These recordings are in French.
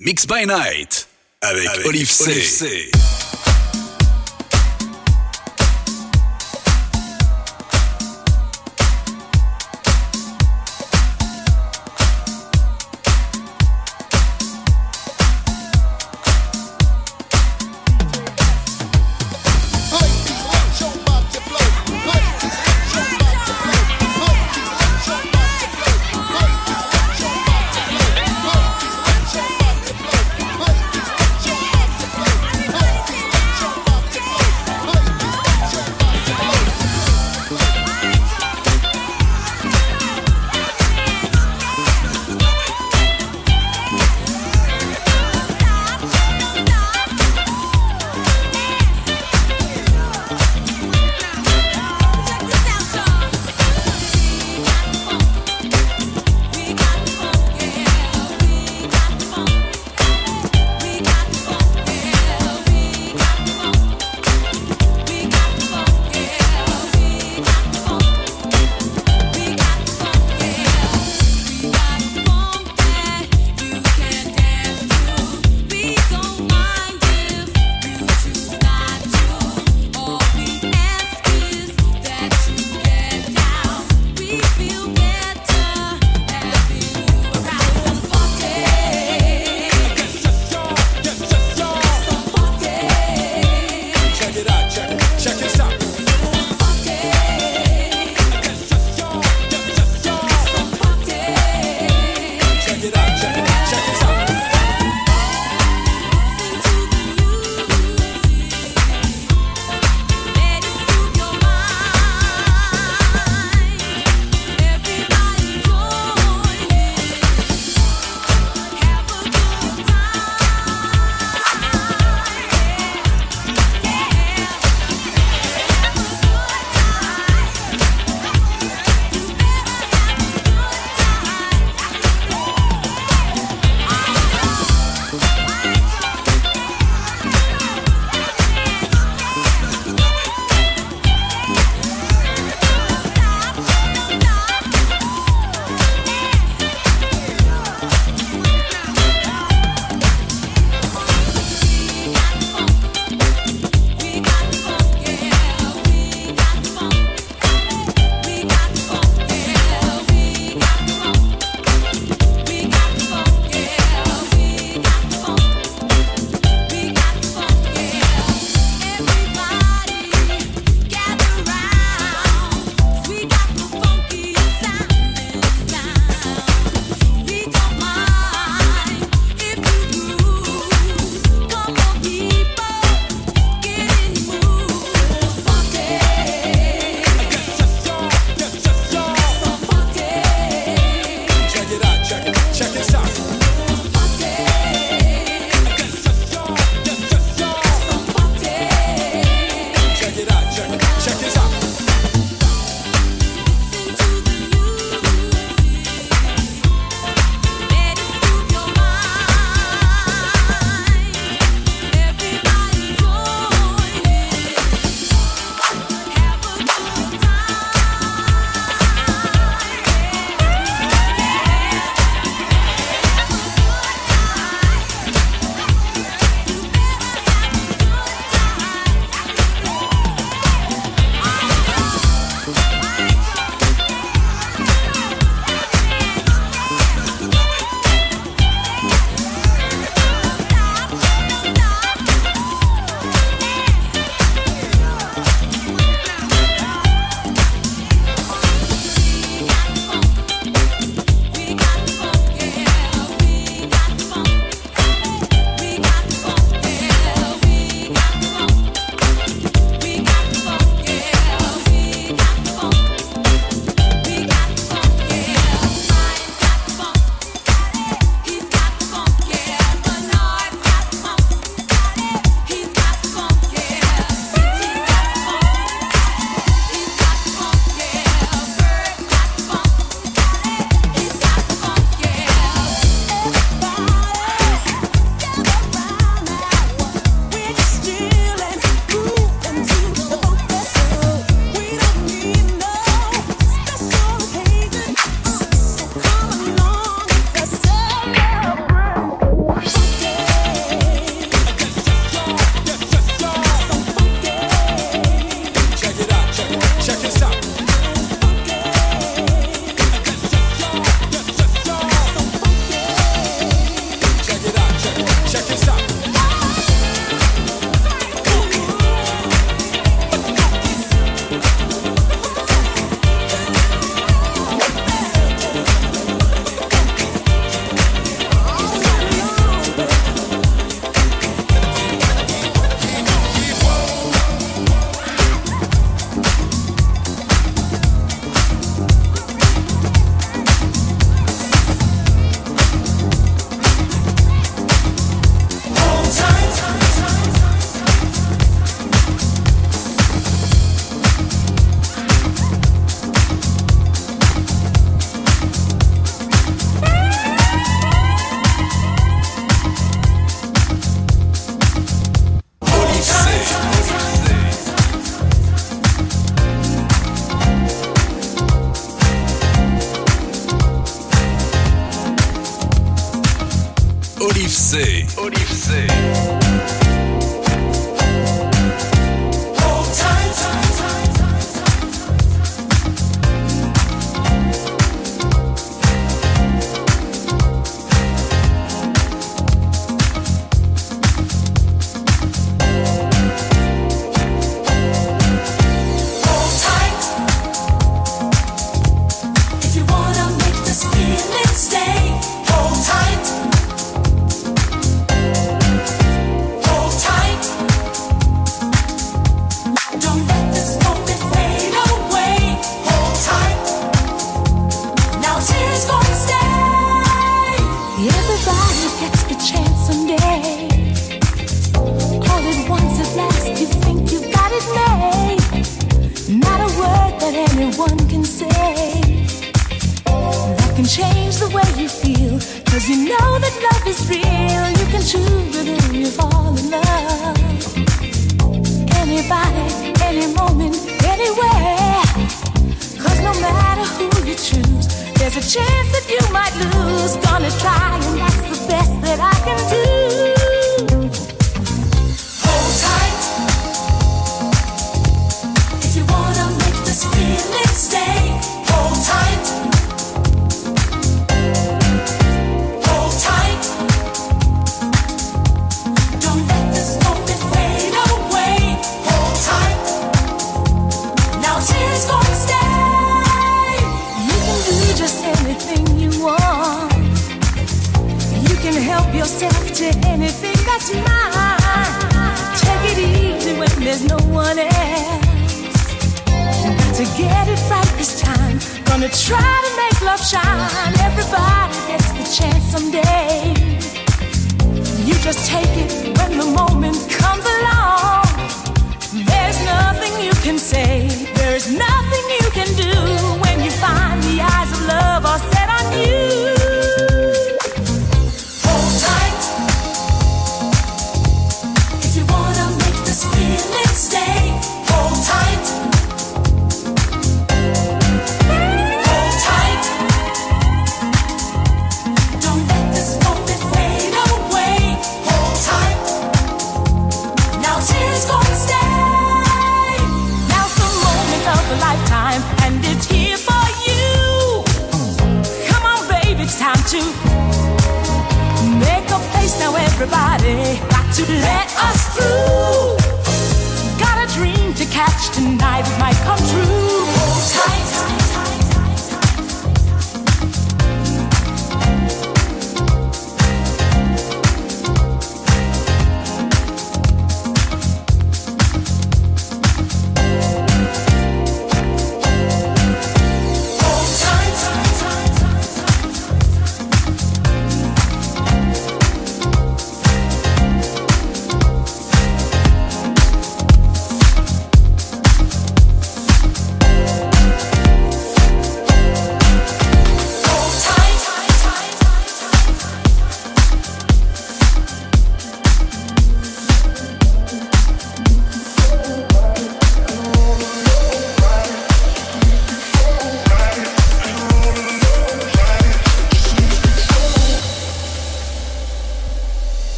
Mix by Night avec, Olive C.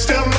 still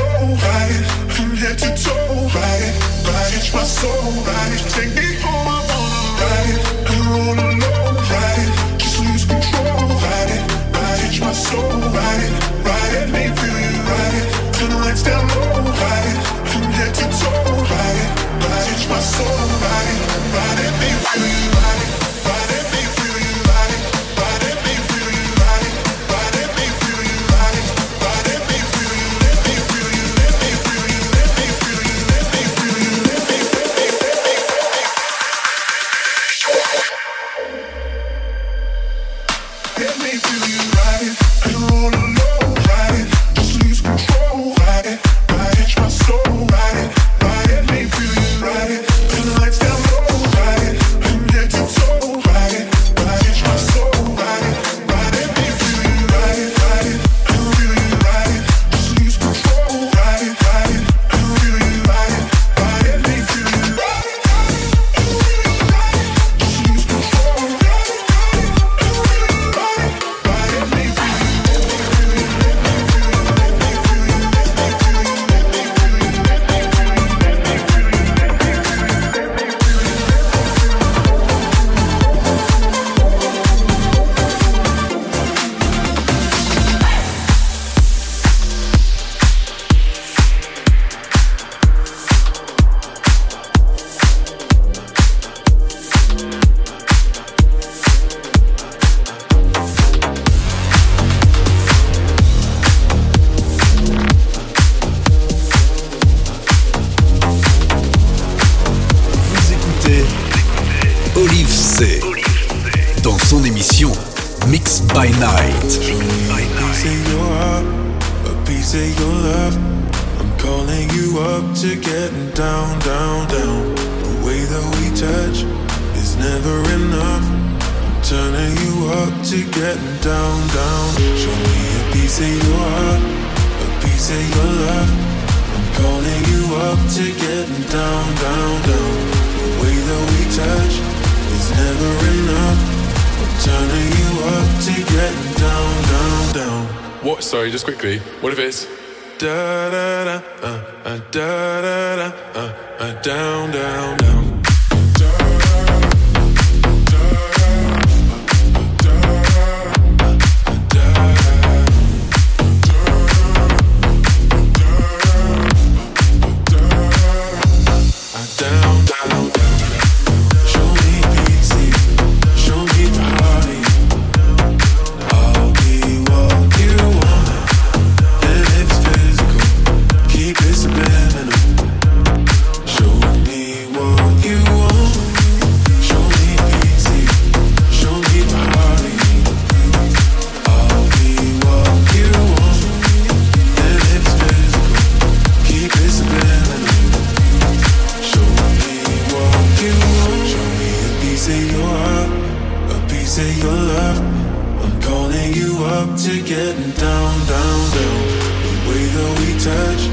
down, down, down. The way that we touch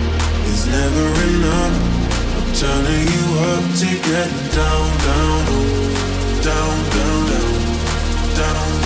is never enough. I'm turning you up to get down, down, down, down, down, down.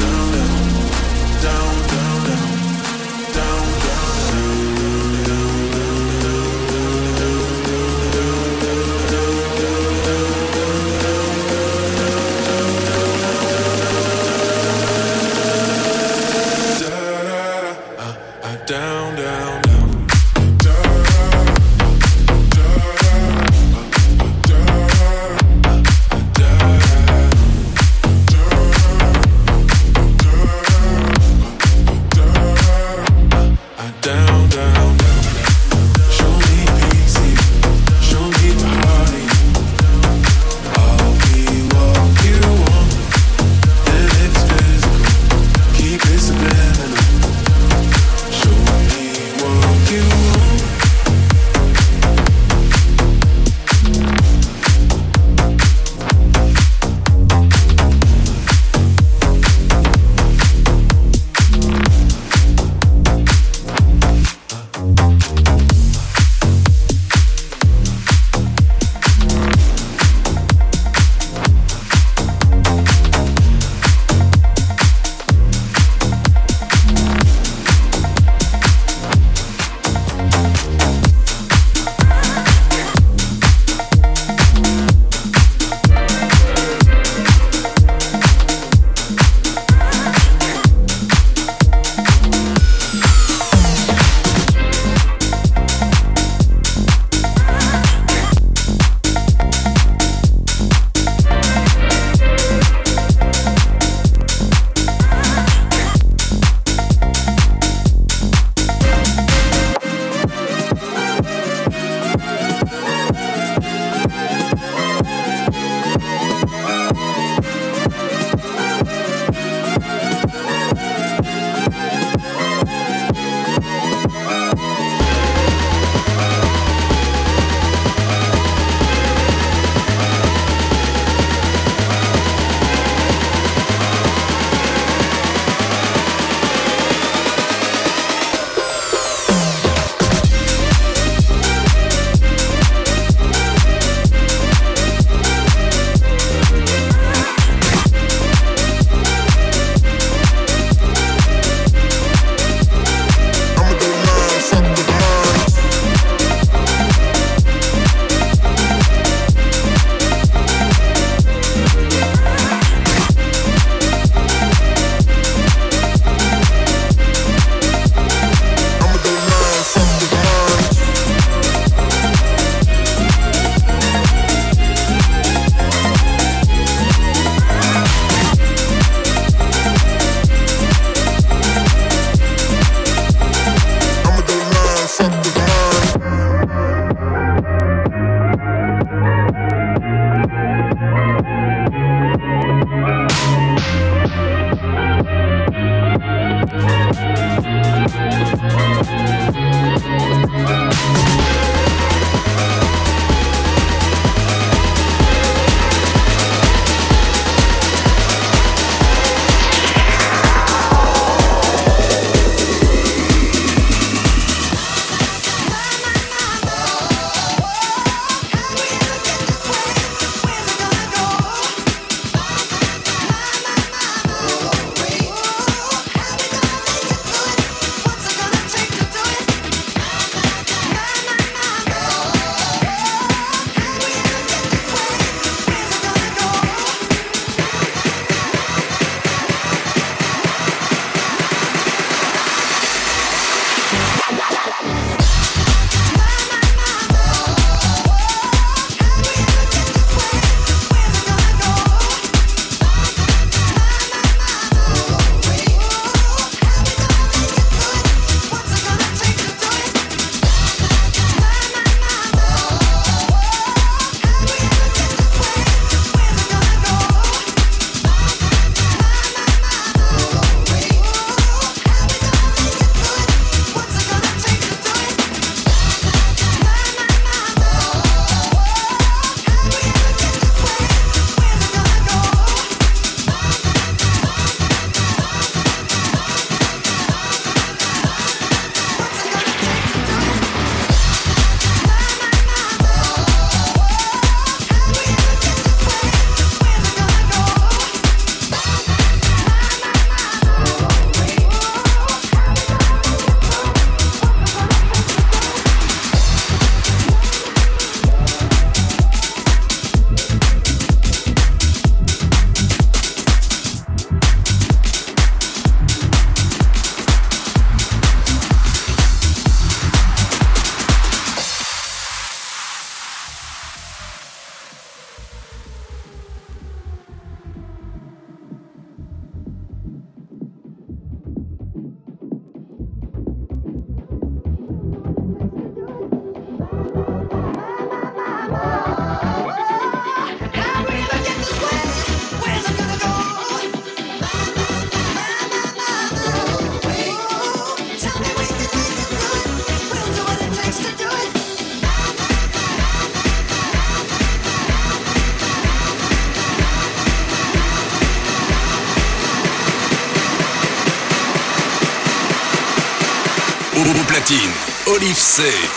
See.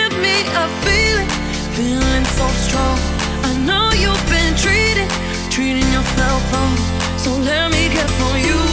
give me a feeling, feeling so strong. I know you've been treating, treating yourself wrong. So let me get for you.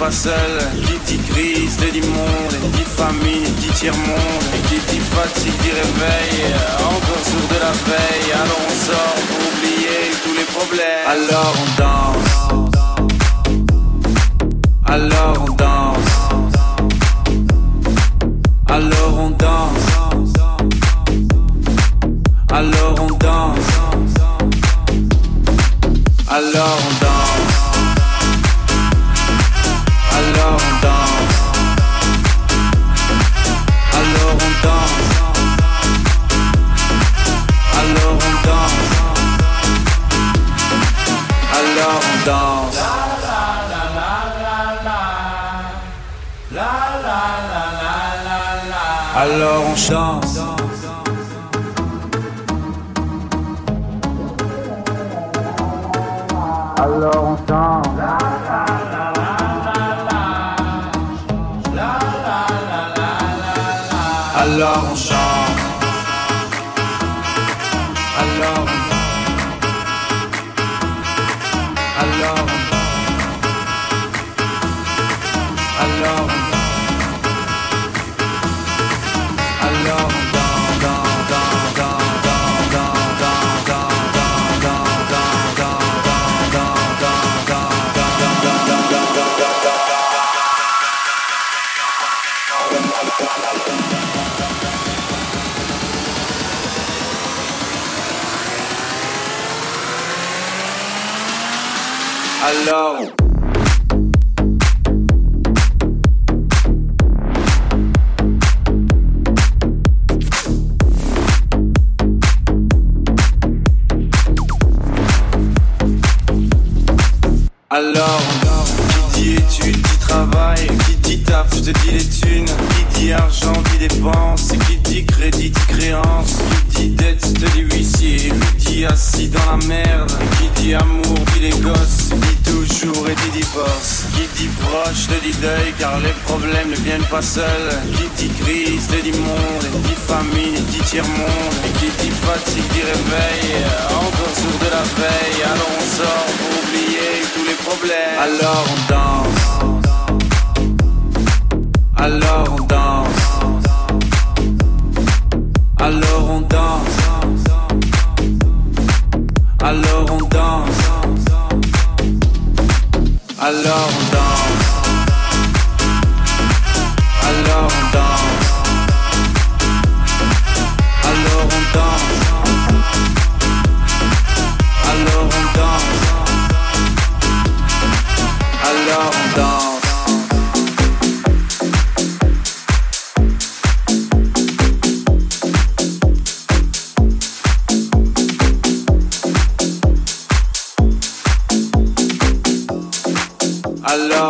pas seul Qui dit crise, de l'immonde Dit famine, dit tiers-monde Et qui dit fatigue, dit réveil Encore sourd de la veille. Alors on sort pour oublier tous les problèmes. Alors on danse. Alors on danse. Alors on danse. Alors on danse. Alors on danse. Alors on danse. Alors on danse. Alors on danse. Alors on chante. no. Qui dit crise, dit monde Dit famine, dit tiers-monde. Et qui dit fatigue, dit réveil. Encore sourd de la veille. Alors on sort pour oublier tous les problèmes. Alors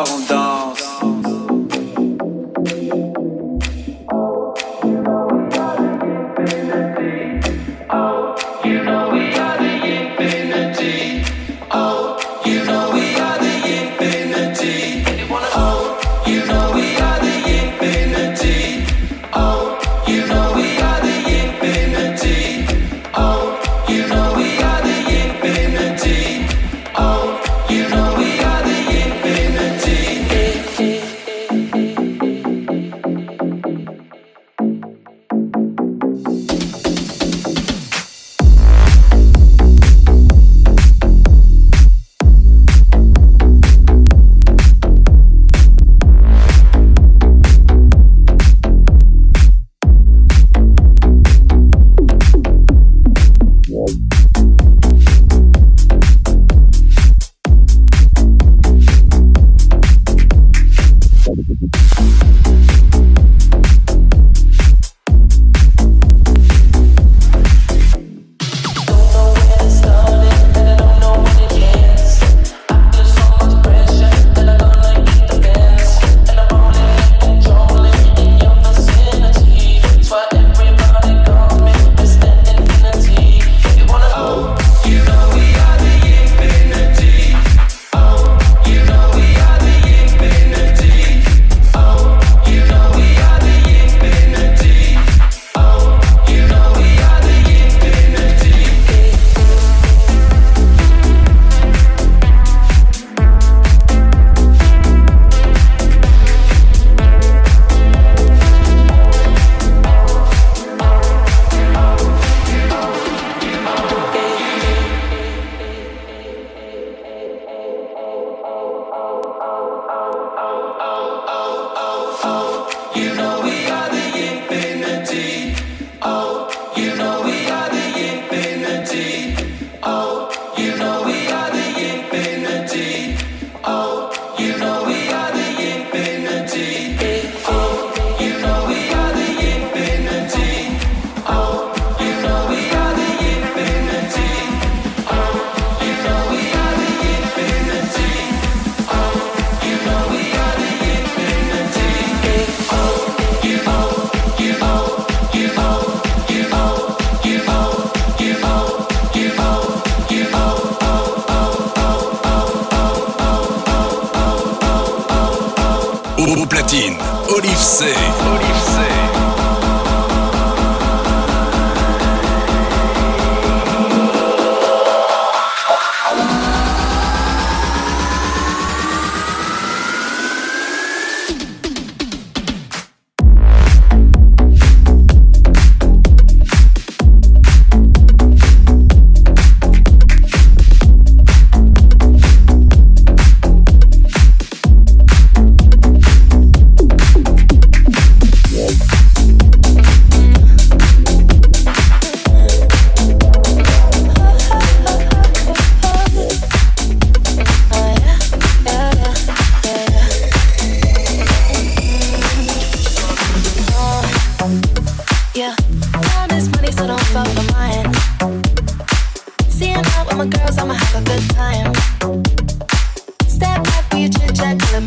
Don't.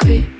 creep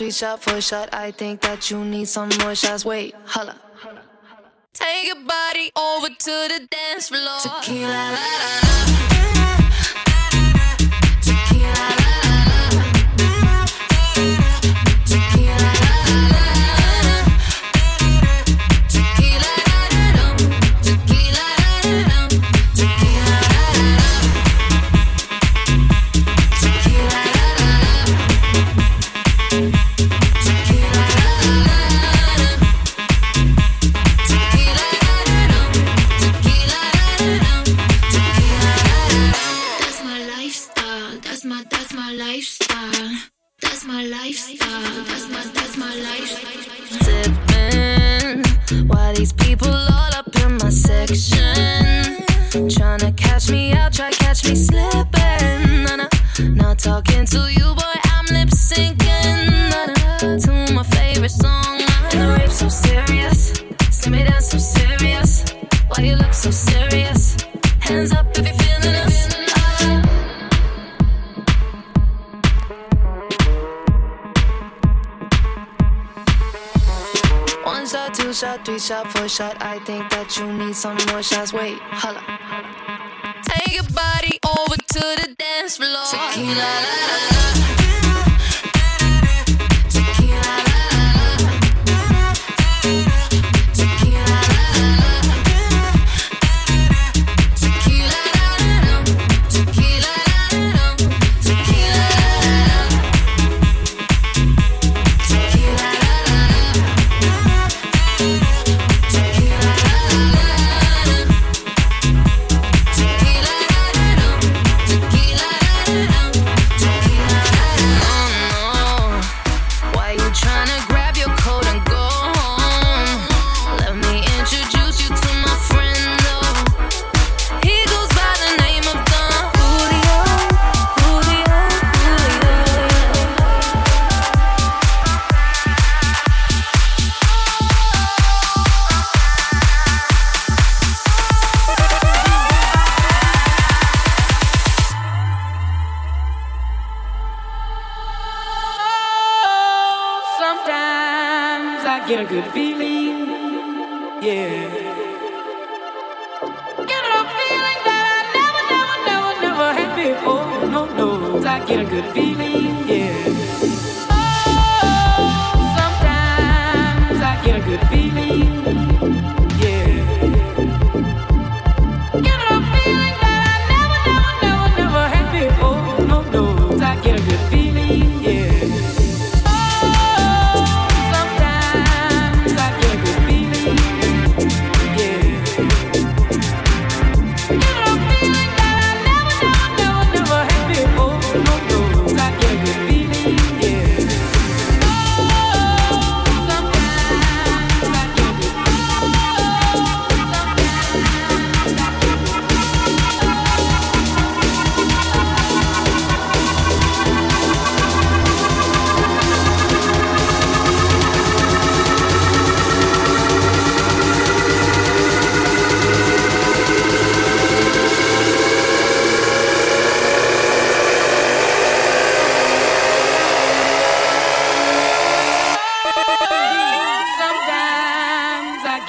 three shot, four shot. I think that you need some more shots. Wait, holla. Take your body over to the dance floor. Tequila, la, la, la. Shot. I think that you need some more shots. Wait, holla. Take your body over to the dance floor. Tequila,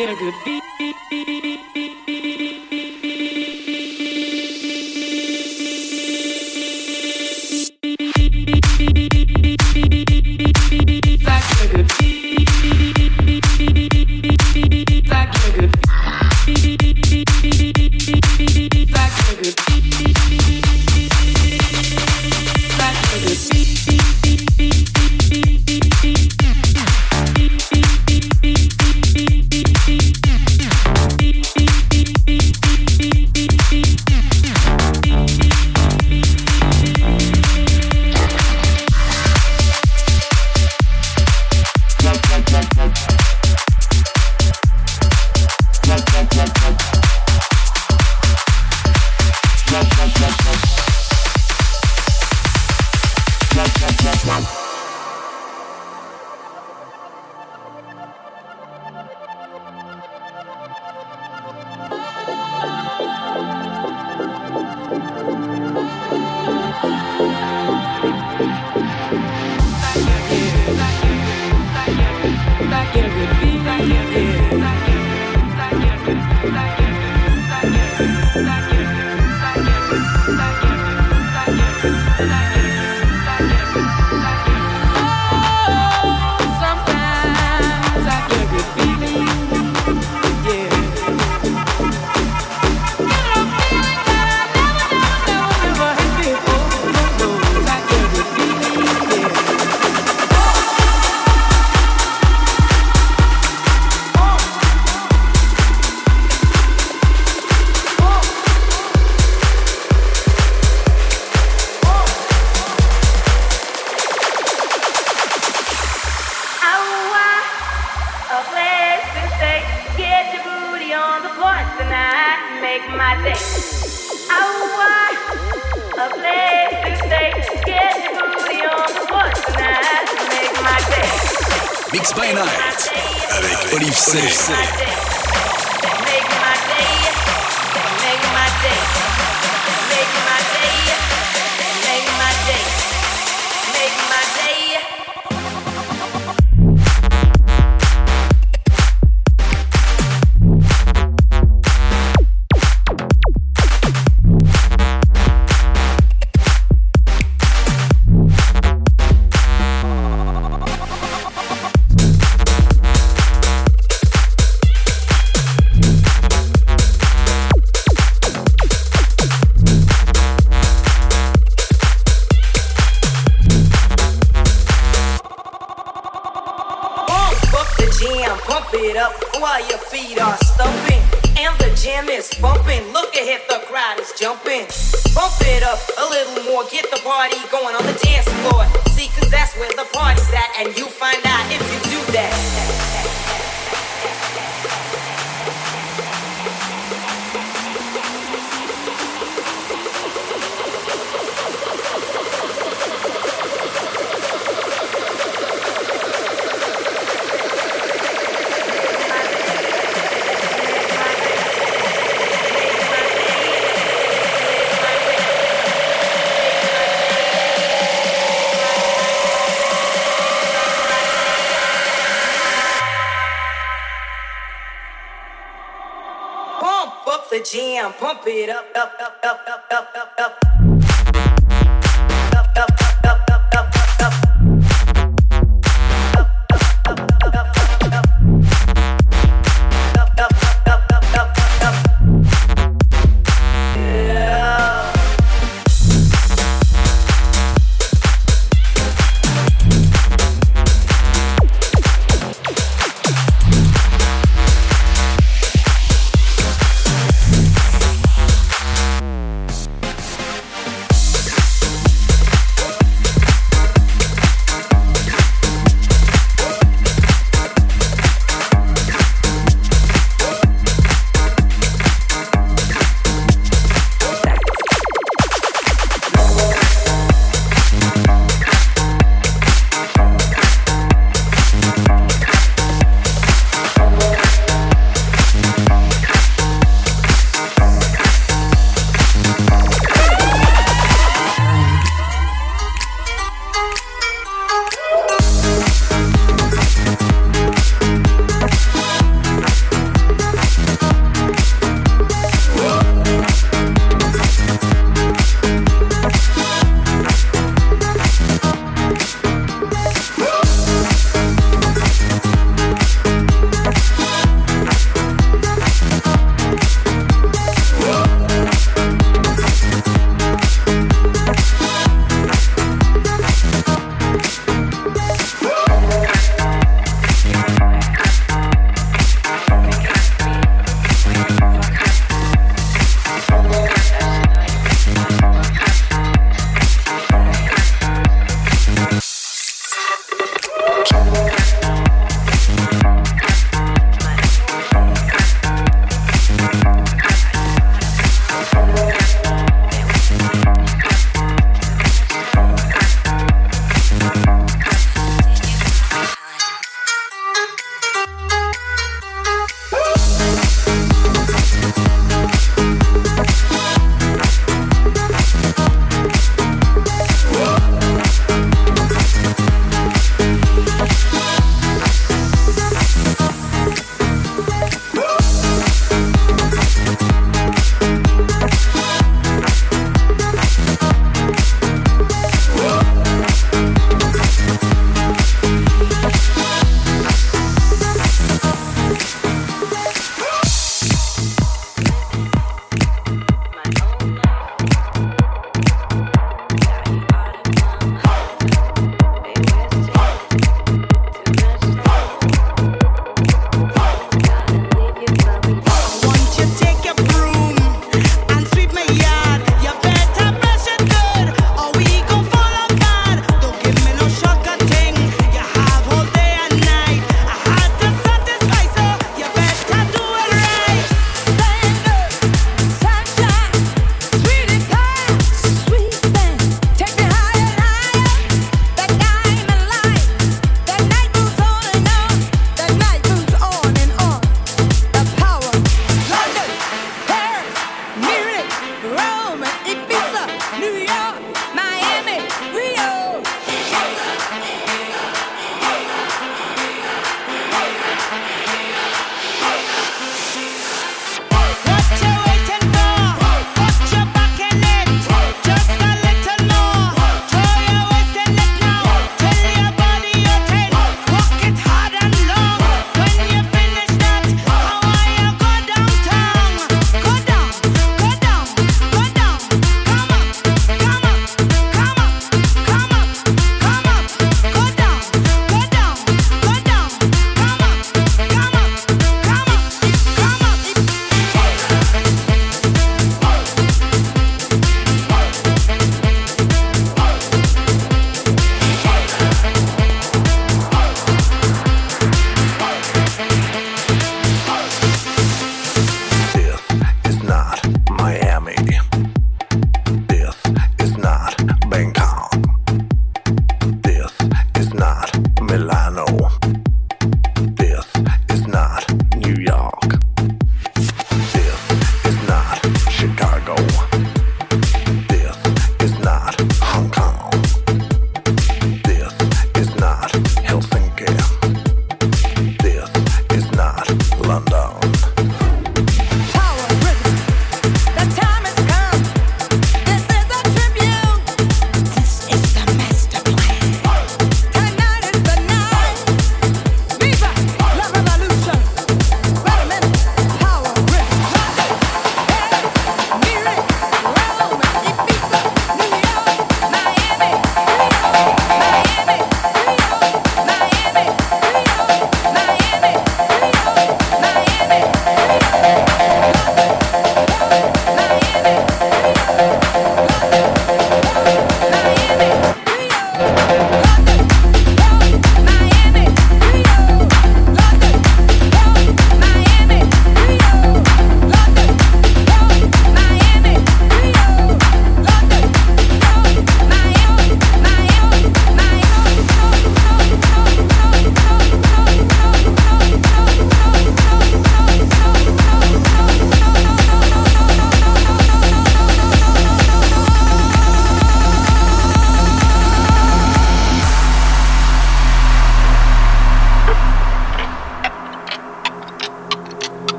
get a good beat. Pump it up, up, up, up, up, up, up, up.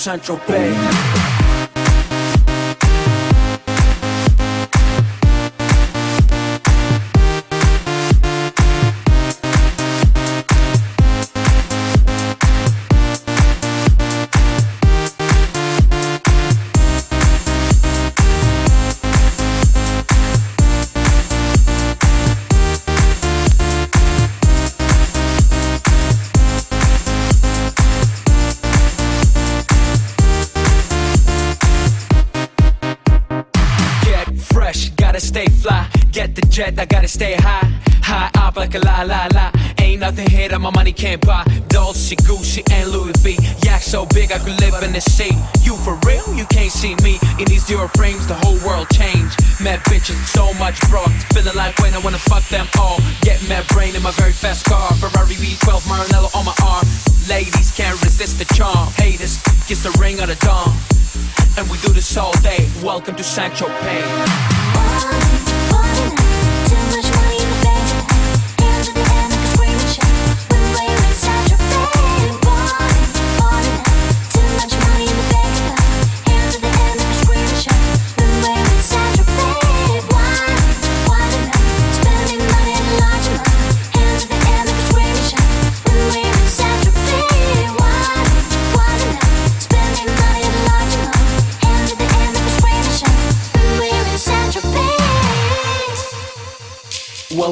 Central Bay. pain.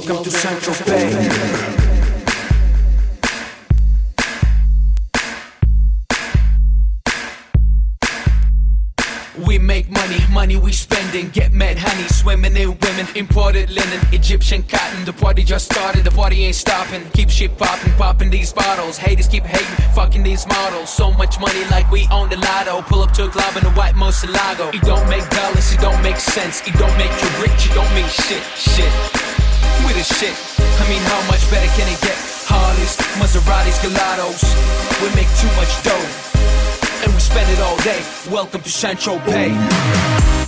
Welcome to Central Bay. We make money, money we spending. Get mad honey, swimming in women. Imported linen, Egyptian cotton. The party just started, the party ain't stopping. Keep shit popping, popping these bottles. Haters keep hating, fucking these models. So much money like we own the lotto. Pull up to a club in a white Moselago. It don't make dollars, it don't make sense. It don't make you rich, it don't mean shit, shit. We the shit. I mean, how much better can it get? Harleys, Maseratis, Gelatos. We make too much dough and we spend it all day. Welcome to Central Bay.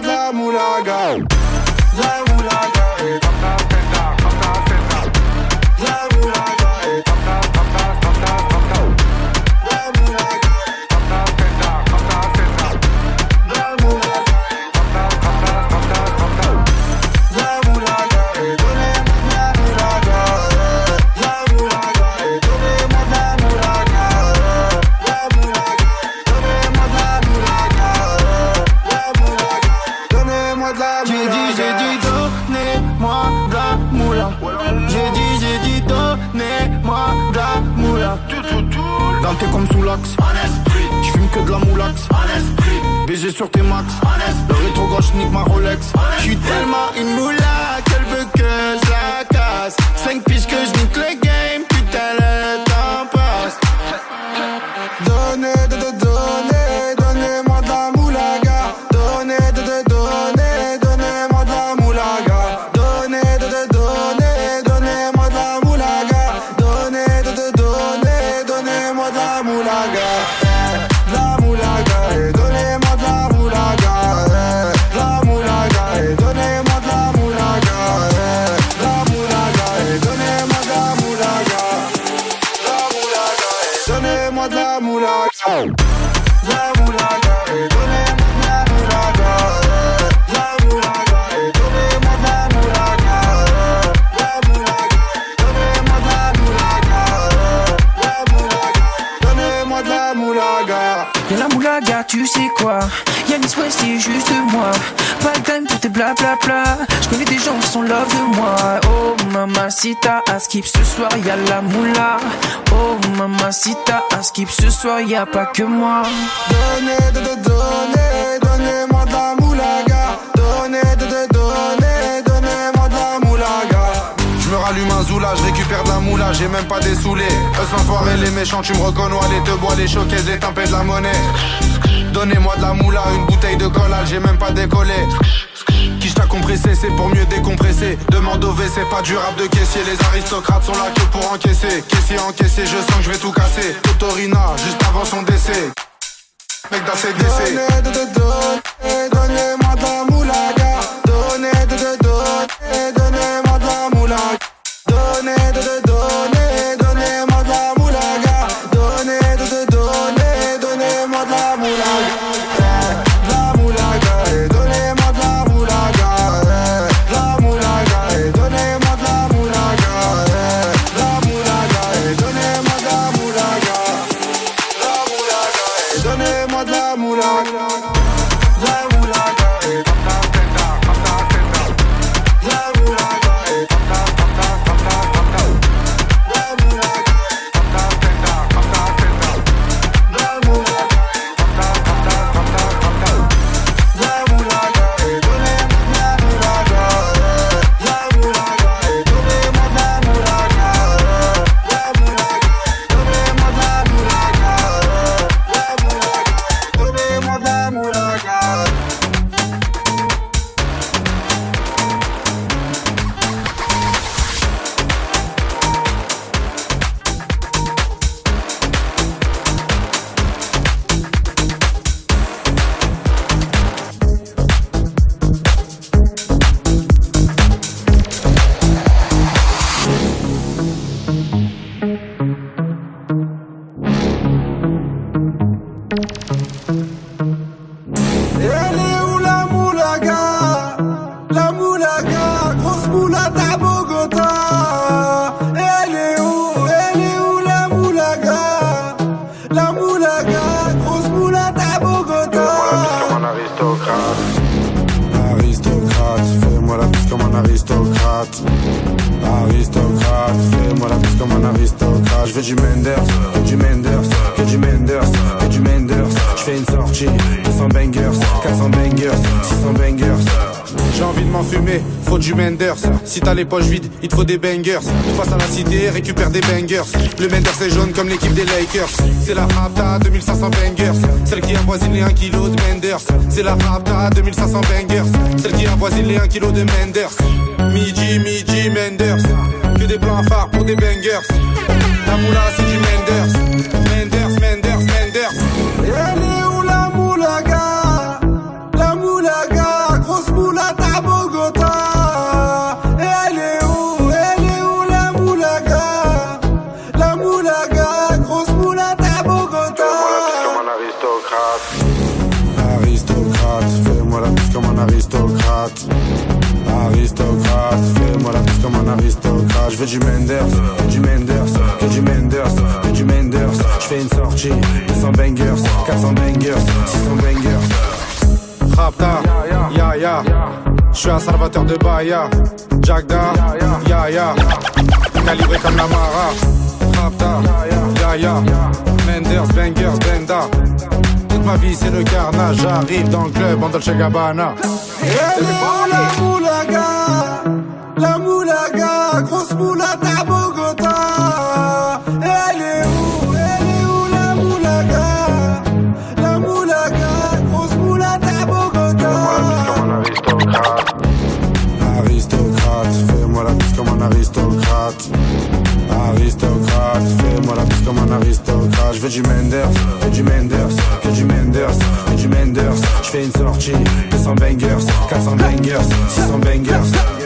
De la moulaga. пока c'est pas du rap de caissier. Les aristocrates sont là que pour encaisser. Caissier encaissé, je sens que je vais tout casser. Totorina, juste avant son décès. Mec d'ACDC poches vides, il te faut des bangers. On passe à la cité, récupère des bangers. Le Mender c'est jaune comme l'équipe des Lakers. C'est la Rapta 2500 bangers. Celle qui avoisine les 1 kg de Menders. C'est la Rapta 2500 bangers. Celle qui avoisine les 1 kg de Menders. Midi, midi, Menders. Que des plans phares pour des bangers. La moula c'est du Menders. veux du Menders, du Menders, que du Menders, que du Menders. Je fais une sortie, 200 bangers, 400 bangers, 600 bangers. Rapta, ya ya, je suis un salvateur de Baya. Jagda, ya ya, calibré comme la Mara. Rapta, ya ya, Menders, bangers, benda. Toute ma vie c'est le carnage, j'arrive dans le club en Dolce Gabbana. une 200 bangers, 400 bangers, 600 bangers.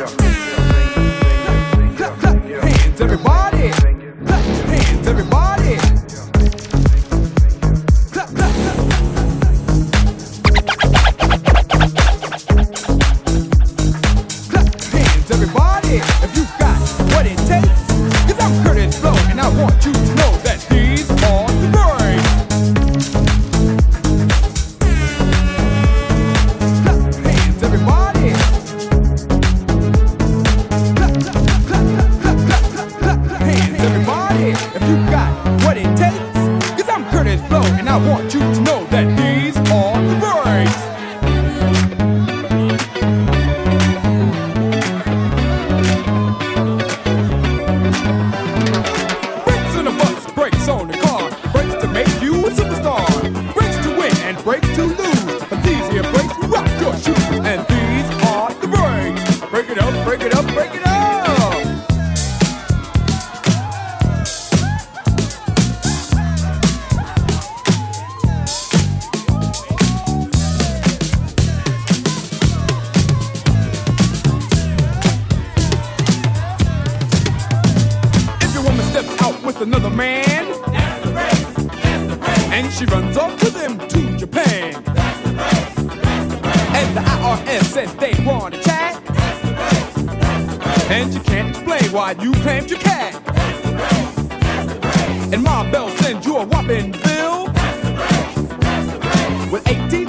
She runs off with him to Japan. That's the race, that's the race. And the IRS says they want a chat. That's the race, that's the race. And you can't explain why you claimed your cat. That's the race, that's the race. And Ma Bell sends you a whopping bill. That's the race, that's the race. With 18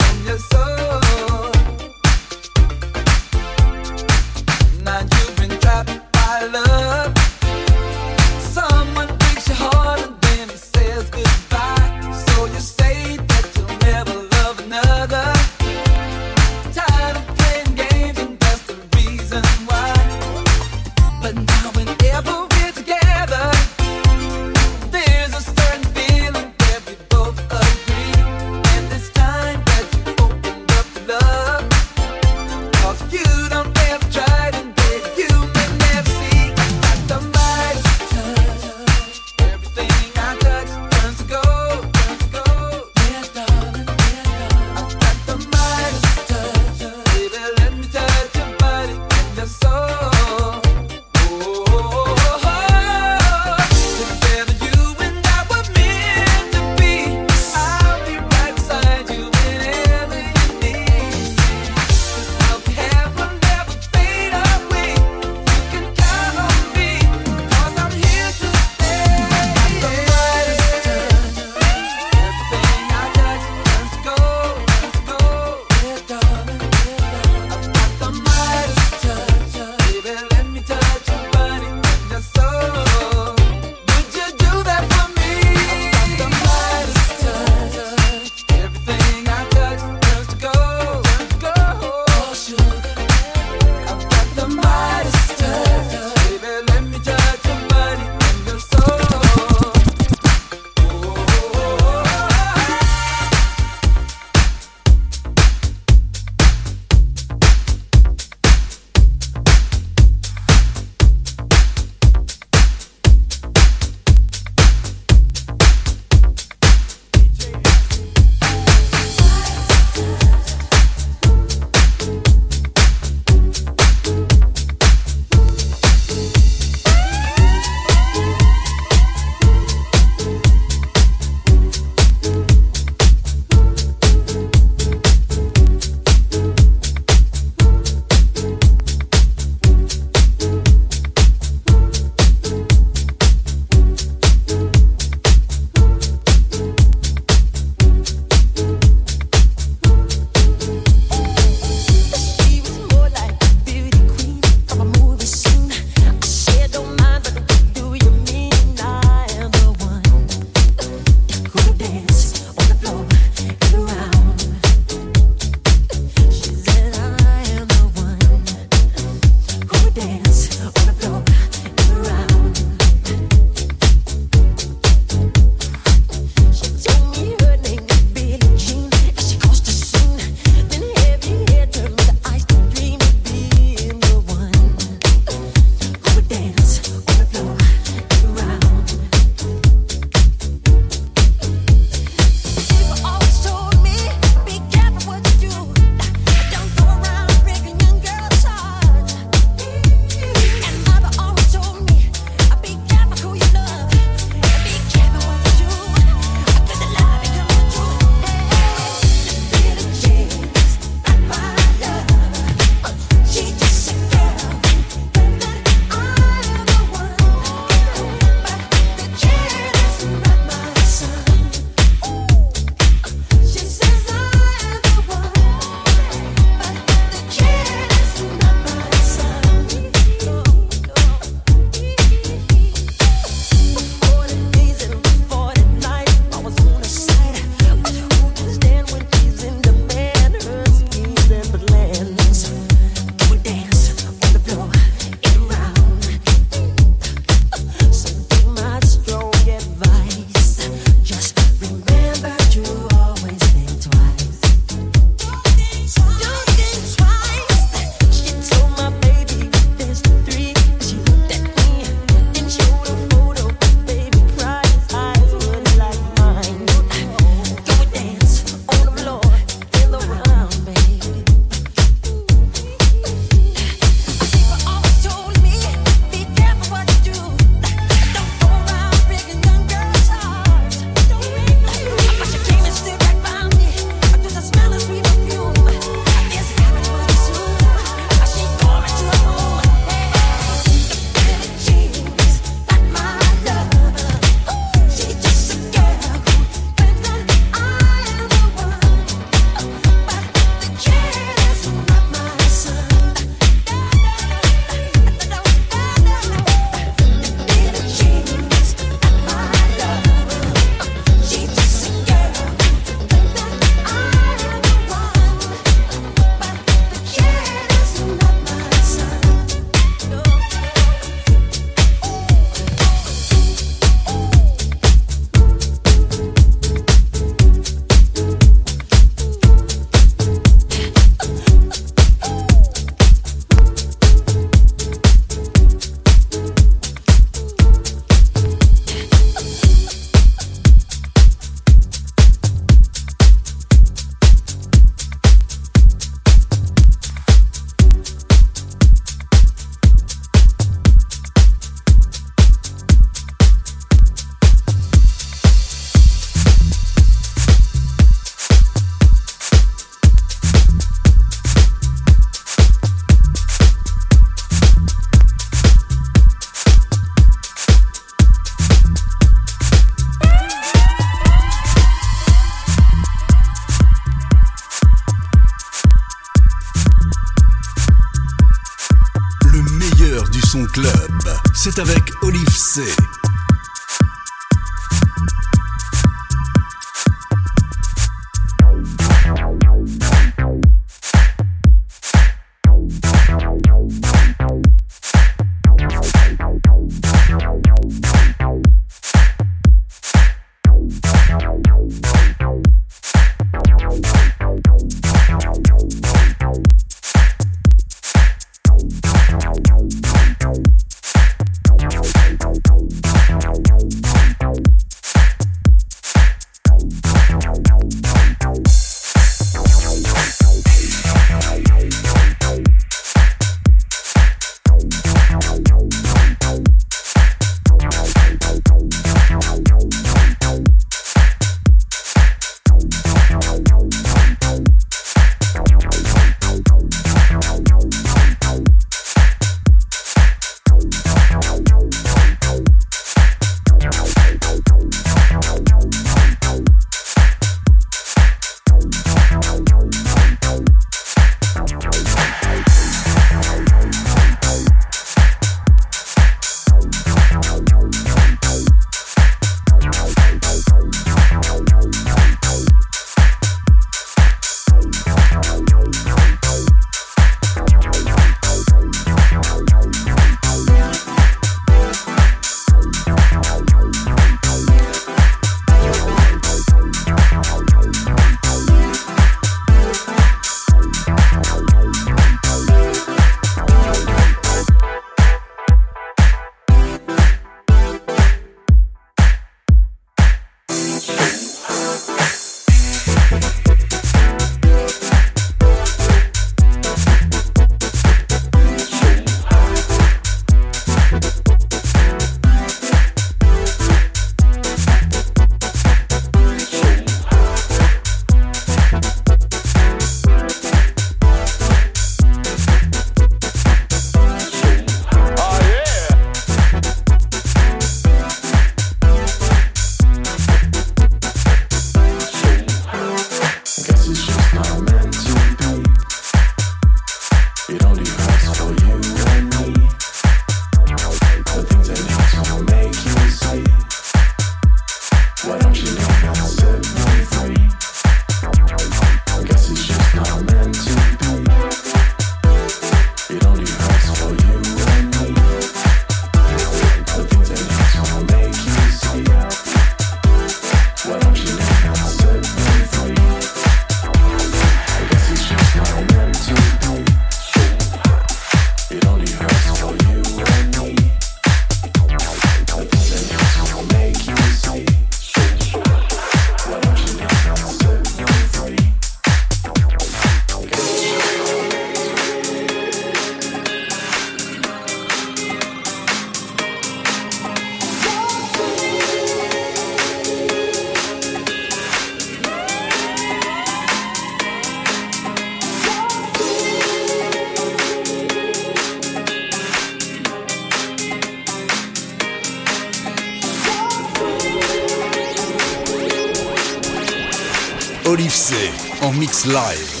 live.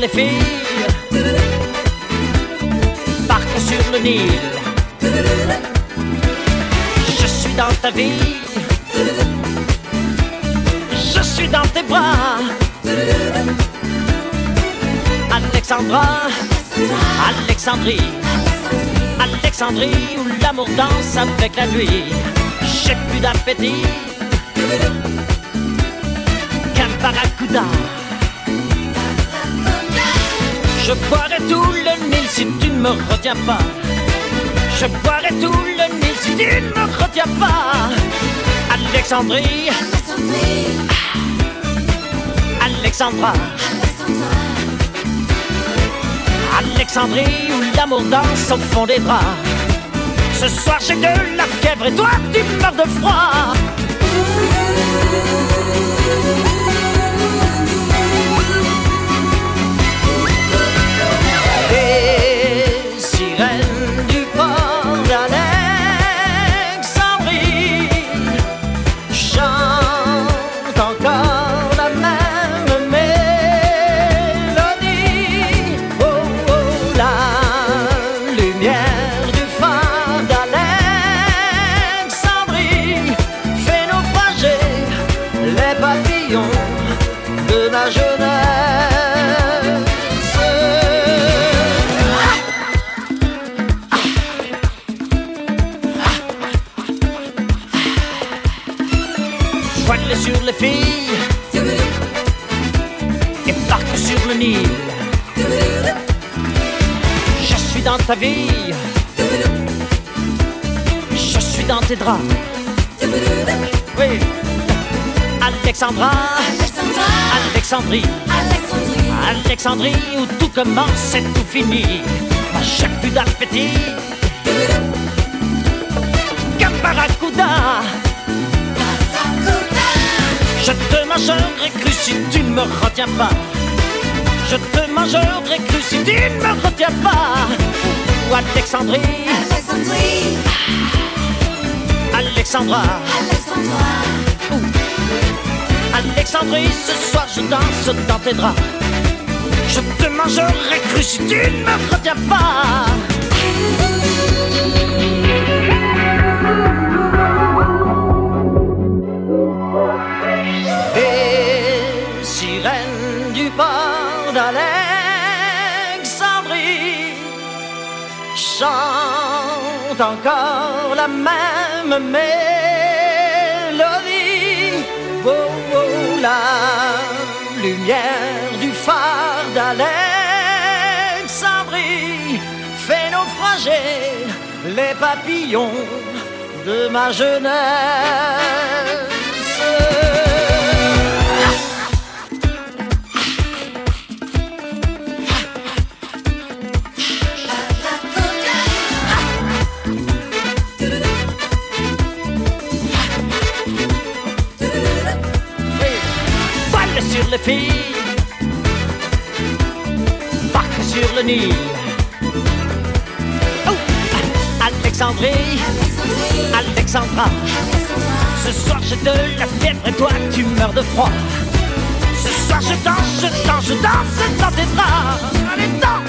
Les filles, parc sur le Nil. Je suis dans ta vie, je suis dans tes bras. Alexandra, Alexandrie, Alexandrie où l'amour danse avec la nuit. J'ai plus d'appétit Je boirai tout le Nil si tu ne me retiens pas. Je boirai tout le Nil si tu ne me retiens pas. Alexandrie, Alexandra. Alexandrie où l'amour danse au fond des draps. Ce soir j'ai de la fièvre et toi tu meurs de froid. Draps. Oui, Alexandra, Alexandrie, Alexandrie où tout commence et tout finit. Moi j'ai plus d'appétit qu'un barracuda. Je te mangerai cru si tu ne me retiens pas. Je te mangerai cru si tu ne me retiens pas. Ou Alexandrie, Alexandra, Ouh. Alexandrie, ce soir je danse dans tes draps. Je te mangerai cru si tu ne me retiens pas. Les sirènes du port d'Alexandrie chantent encore la même mélodie. Oh, la lumière du phare d'Alexandrie fait naufrager les papillons de ma jeunesse. Parc sur le Nil. Oh, Alexandrie, Alexandra. Ce soir j'ai de la fièvre et toi tu meurs de froid. Ce soir je danse, je danse, je danse dans tes bras. Allez, danse,